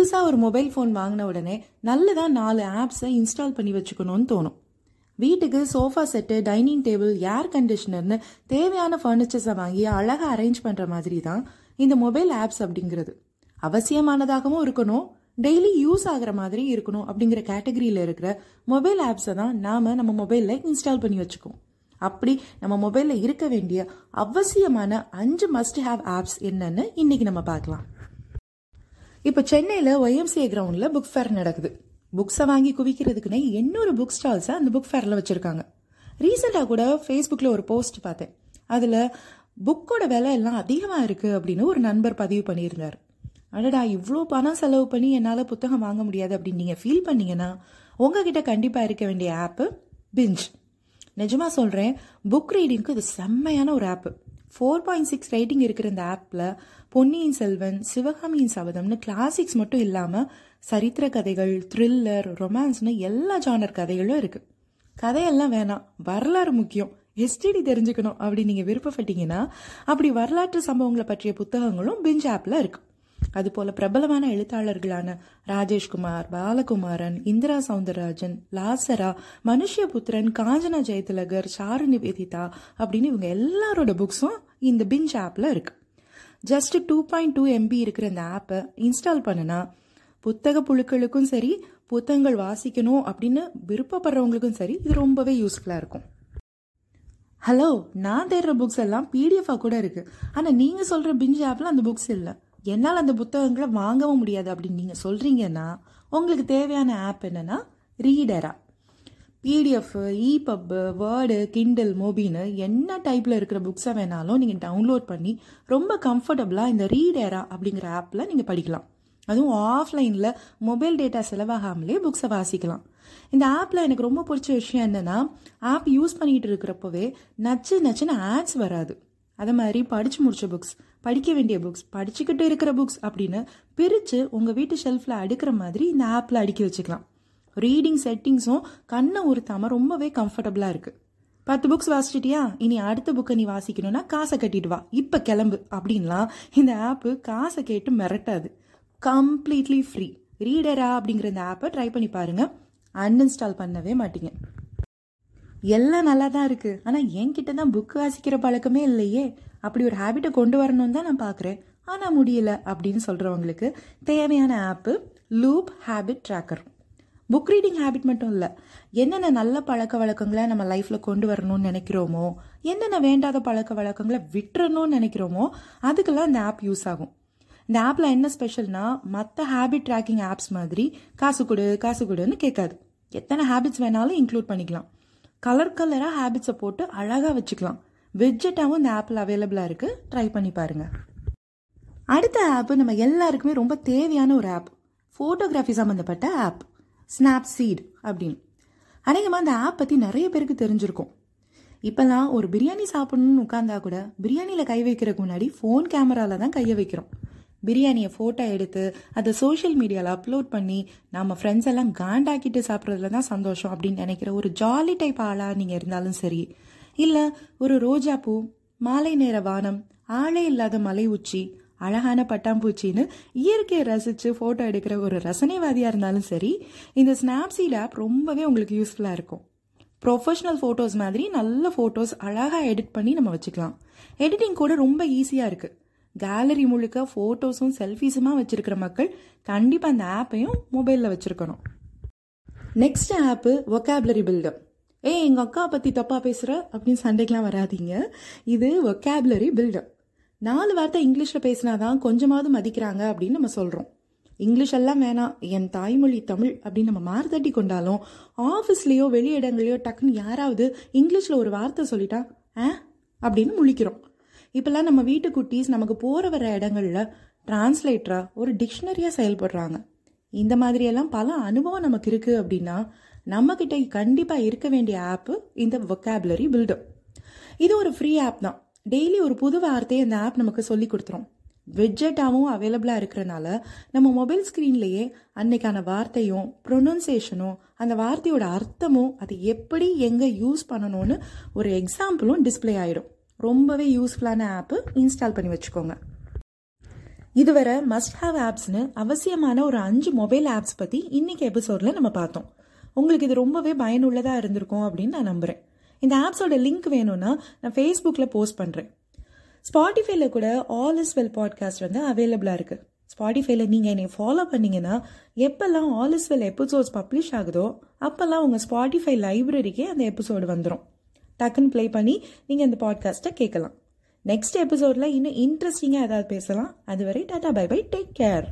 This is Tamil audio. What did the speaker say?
புதுசாக ஒரு மொபைல் ஃபோன் வாங்கின உடனே நல்லதாக நாலு ஆப்ஸை இன்ஸ்டால் பண்ணி வச்சுக்கணும்னு தோணும். வீட்டுக்கு sofa set dining table air கண்டிஷனர்னு தேவையான ஃபர்னிச்சர்ஸை வாங்கி அழகாக அரேஞ்ச் பண்ணுற மாதிரி தான் இந்த மொபைல் ஆப்ஸ் அப்படிங்கிறது. அவசியமானதாகவும் இருக்கணும் டெய்லி யூஸ் ஆகிற மாதிரி இருக்கணும் அப்படிங்கிற கேட்டகரியில் இருக்கிற மொபைல் ஆப்ஸை தான் நாம் நம்ம மொபைலில் இன்ஸ்டால் பண்ணி வச்சுக்குவோம். அப்படி நம்ம மொபைலில் இருக்க வேண்டிய அவசியமான அஞ்சு மஸ்ட் ஹாவ் ஆப்ஸ் என்னன்னு இன்னைக்கு நம்ம பார்க்கலாம். இப்போ சென்னையில் ஒய்எம்சிஏ கிரவுண்டில் புக் ஃபேர் நடக்குது. புக்ஸை வாங்கி குவிக்கிறதுக்குன்னே எண்ணூறு புக் ஸ்டால்ஸை அந்த புக் ஃபேரில் வச்சுருக்காங்க. ரீசெண்டாக கூட ஃபேஸ்புக்கில் ஒரு போஸ்ட் பார்த்தேன். அதில் புக்கோட விலை எல்லாம் அதிகமாக இருக்குது அப்படின்னு ஒரு நண்பர் பதிவு பண்ணியிருந்தார். அடடா இவ்வளோ பணம் செலவு பண்ணி என்னால் புத்தகம் வாங்க முடியாது அப்படின்னு நீங்கள் ஃபீல் பண்ணீங்கன்னா உங்ககிட்ட கண்டிப்பாக இருக்க வேண்டிய ஆப்பு பிஞ்ச் நிஜமாக சொல்கிறேன் புக் ரீடிங்க்கு இது செம்மையான ஒரு app four point six rating இருக்கிற இந்த ஆப்பில் பொன்னியின் செல்வன் சிவகாமியின் சபதம்னு கிளாசிக்ஸ் மட்டும் இல்லாமல் சரித்திர கதைகள் த்ரில்லர் ரொமான்ஸ்னு எல்லா ஜானர் கதைகளும் இருக்குது கதையெல்லாம் வேணாம். வரலாறு முக்கியம். எஸ்டிடி தெரிஞ்சுக்கணும் அப்படி நீங்கள் விருப்பப்பட்டீங்கன்னா அப்படி வரலாற்று சம்பவங்களை பற்றிய புத்தகங்களும் பிஞ்ச் ஆப்பில் இருக்குது அதுபோல பிரபலமான எழுத்தாளர்களான ராஜேஷ்குமார் பாலகுமாரன் இந்திரா சவுந்தரராஜன் லாசரா மனுஷ்யபுத்திரன் காஞ்சனா ஜெயதிலகர் சாரு நிவேதிதா அப்படின்னு இவங்க எல்லாரோட புக்ஸும் இந்த பிஞ்ச் ஆப்பில் இருக்கு. Just two point two MB இருக்கிற இந்த ஆப்பை இன்ஸ்டால் பண்ணுனா புத்தக புழுக்களுக்கும் சரி புத்தகங்கள் வாசிக்கணும் அப்படின்னு விருப்பப்படுறவங்களுக்கும் சரி இது ரொம்பவே யூஸ்ஃபுல்லாக இருக்கும். ஹலோ நான் தேடுற புக்ஸ் எல்லாம் பிடிஎஃபாக கூட இருக்கு. ஆனால் நீங்கள் சொல்கிற பிஞ்ச் ஆப்பில் அந்த புக்ஸ் இல்லை. என்னால் அந்த புத்தகங்களை வாங்கவும் முடியாது அப்படின்னு நீங்கள் சொல்கிறீங்கன்னா உங்களுக்கு தேவையான ஆப் என்னன்னா ரீடரா பிடிஎஃப் இபப்பு வேர்டு கிண்டில் மொபின்னு என்ன டைப்பில் இருக்கிற புக்ஸை வேணாலும் நீங்கள் டவுன்லோட் பண்ணி ரொம்ப கம்ஃபர்டபுளாக இந்த ரீடேரா அப்படிங்கிற ஆப்பில் நீங்கள் படிக்கலாம். அதுவும் ஆஃப்லைனில் மொபைல் டேட்டா செலவாகாமலே புக்ஸை வாசிக்கலாம். இந்த ஆப்பில் எனக்கு ரொம்ப பிடிச்ச விஷயம் என்னென்னா ஆப் யூஸ் பண்ணிகிட்டு இருக்கிறப்பவே நச்சு நச்சுன்னு ஆட்ஸ் வராது. அதை மாதிரி படித்து முடிச்ச புக்ஸ் படிக்க வேண்டிய புக்ஸ் படிச்சுக்கிட்டு இருக்கிற புக்ஸ் அப்படின்னு பிரித்து உங்கள் வீட்டு ஷெல்ஃபில் அடுக்கிற மாதிரி இந்த ஆப்பில் அடுக்கி வச்சுக்கலாம். ரீடிங் செட்டிங்ஸும் கண்ணை உறுத்தாமல் ரொம்பவே கம்ஃபர்டபுளாக இருக்குது பத்து புக்ஸ் வாசிச்சிட்டியா? இனி அடுத்த புக்கை நீ வாசிக்கணும்னா காசை கட்டிட்டு வா. இப்போ கிளம்பு அப்படின்லாம் இந்த ஆப்பு காசை கேட்டு மிரட்டாது. கம்ப்ளீட்லி ஃப்ரீ ரீடரா அப்படிங்கிற இந்த ஆப்பை ட்ரை பண்ணி பாருங்க. அன்இன்ஸ்டால் பண்ணவே மாட்டீங்க. எல்லாம் நல்லா தான் இருக்கு. ஆனால் என்கிட்ட தான் புக் வாசிக்கிற பழக்கமே இல்லையே. அப்படி ஒரு ஹேபிட்டை கொண்டு வரணும்னு தான் நான் பார்க்குறேன் ஆனால் முடியல அப்படின்னு சொல்கிறவங்களுக்கு தேவையான app Loop habit tracker book reading habit மட்டும் இல்லை. என்னென்ன நல்ல பழக்க வழக்கங்களை நம்ம லைஃப்பில் கொண்டு வரணும்னு நினைக்கிறோமோ என்னென்ன வேண்டாத பழக்க வழக்கங்களை விட்டுறணும்னு நினைக்கிறோமோ அதுக்கெல்லாம் இந்த ஆப் யூஸ் ஆகும். இந்த ஆப்பில் என்ன ஸ்பெஷல்னா மற்ற ஹேபிட் ட்ராக்கிங் ஆப்ஸ் மாதிரி காசு கொடு காசு கொடுன்னு கேட்காது. எத்தனை ஹேபிட்ஸ் வேணாலும் இன்க்ளூட் பண்ணிக்கலாம். கலர் கலராக ஹேபிட்ஸை போட்டு அழகாக வச்சுக்கலாம். விட்ஜெட்டாகவும் இந்த ஆப்பில் அவைலபிளாக இருக்குது ட்ரை பண்ணி பாருங்கள் அடுத்த ஆப்பு நம்ம எல்லாருக்குமே ரொம்ப தேவையான ஒரு ஆப் ஃபோட்டோகிராஃபி சம்மந்தப்பட்ட ஆப் ஸ்னாப் சீட் அப்படின்னு. அநேகமாக அந்த ஆப் பற்றி நிறைய பேருக்கு தெரிஞ்சிருக்கும். இப்போல்லாம் ஒரு பிரியாணி சாப்பிடணும்னு உட்காந்தா கூட பிரியாணியில் கை வைக்கிறதுக்கு முன்னாடி ஃபோன் கேமராவில் தான் கையை வைக்கிறோம். பிரியாணியை ஃபோட்டோ எடுத்து அதை சோஷியல் மீடியாவில் அப்லோட் பண்ணி நம்ம ஃப்ரெண்ட்ஸ் எல்லாம் காண்டாக்கிட்டு சாப்பிட்றதுல தான் சந்தோஷம் அப்படின்னு நினைக்கிற ஒரு ஜாலி டைப் ஆளாக நீங்கள் இருந்தாலும் சரி. இல்லை ஒரு ரோஜாப்பூ மாலை நேர வானம் ஆளே இல்லாத மலை உச்சி அழகான பட்டாம்பூச்சின்னு இயற்கையை ரசித்து ஃபோட்டோ எடுக்கிற ஒரு ரசனைவாதியாக இருந்தாலும் சரி இந்த ஸ்னாப்சீட் ஆப் ரொம்பவே உங்களுக்கு யூஸ்ஃபுல்லாக இருக்கும். ப்ரொஃபஷ்னல் ஃபோட்டோஸ் மாதிரி நல்ல ஃபோட்டோஸ் அழகாக எடிட் பண்ணி நம்ம வச்சுக்கலாம். எடிட்டிங் கூட ரொம்ப ஈஸியாக இருக்குது கேலரி முழுக்க ஃபோட்டோஸும் செல்ஃபீஸுமாக வச்சுருக்கிற மக்கள் கண்டிப்பாக அந்த ஆப்பையும் மொபைலில் வச்சுருக்கணும். நெக்ஸ்ட் ஆப்பு ஒக்காபுலரி பில்டர் ஏய் எங்கள் அக்கா பற்றி தப்பாக பேசுகிற அப்படின்னு சண்டைக்கெலாம் வராதீங்க. இது ஒக்காபுலரி பில்டர் நாலு வார்த்தை இங்கிலீஷில் பேசினாதான் கொஞ்சமாவது மதிக்கிறாங்க அப்படின்னு நம்ம சொல்கிறோம் இங்கிலீஷ் எல்லாம் வேணாம். என் தாய்மொழி தமிழ் அப்படின்னு நம்ம மாறுதட்டி கொண்டாலும் ஆஃபீஸ்லேயோ வெளியிடங்களையோ டக்குன்னு யாராவது இங்கிலீஷில் ஒரு வார்த்தை சொல்லிட்டா ஆ? அப்படின்னு முழிக்கிறோம். இப்போல்லாம் நம்ம வீட்டு குட்டீஸ் நமக்கு போகிற வர இடங்களில் டிரான்ஸ்லேட்டராக ஒரு டிக்ஷனரியாக செயல்படுறாங்க. இந்த மாதிரியெல்லாம் பல அனுபவம் நமக்கு இருக்குது அப்படின்னா நம்மக்கிட்ட கண்டிப்பாக இருக்க வேண்டிய ஆப்பு இந்த வொக்காபுலரி பில்டப் இது ஒரு ஃப்ரீ ஆப் தான். டெய்லி ஒரு புது வார்த்தையை இந்த ஆப் நமக்கு சொல்லி கொடுத்துரும். விட்ஜெட்டாகவும் அவைலபிளாக இருக்கிறனால நம்ம மொபைல் ஸ்க்ரீன்லேயே அன்னைக்கான வார்த்தையும் ப்ரொனன்சியேஷனும் அந்த வார்த்தையோட அர்த்தமும் அது எப்படி எங்கே யூஸ் பண்ணணும்னு ஒரு எக்ஸாம்பிளும் டிஸ்பிளே ஆகிடும் ரொம்பவே யூஸ்ஃபுல்லான ஆப்பு இன்ஸ்டால் பண்ணி வச்சுக்கோங்க. இதுவரை மஸ்ட் ஹாவ் ஆப்ஸ்னு அவசியமான ஒரு அஞ்சு மொபைல் ஆப்ஸ் பற்றி இன்னைக்கு எபிசோடில் நம்ம பார்த்தோம். உங்களுக்கு இது ரொம்பவே பயனுள்ளதாக இருந்திருக்கும் அப்படின்னு நான் நம்புகிறேன் இந்த ஆப்ஸோட லிங்க் வேணும்னா நான் ஃபேஸ்புக்கில் போஸ்ட் பண்ணுறேன் ஸ்பாட்டிஃபைல கூட ஆல் இஸ் வெல் பாட்காஸ்ட் வந்து அவைலபிளாக இருக்குது ஸ்பாட்டிஃபைல நீங்கள் என்னை ஃபாலோ பண்ணீங்கன்னா எப்போல்லாம் all is well episodes publish ஆகுதோ அப்போல்லாம் உங்கள் ஸ்பாட்டிஃபை லைப்ரரிக்கே அந்த எபிசோடு வந்துடும் டக்குன்னு ப்ளே பண்ணி நீங்கள் இந்த பாட்காஸ்ட்டை கேட்கலாம் நெக்ஸ்ட் எபிசோடில் இன்னும் இன்ட்ரெஸ்டிங்காக ஏதாவது பேசலாம். அதுவரை tata bye bye take care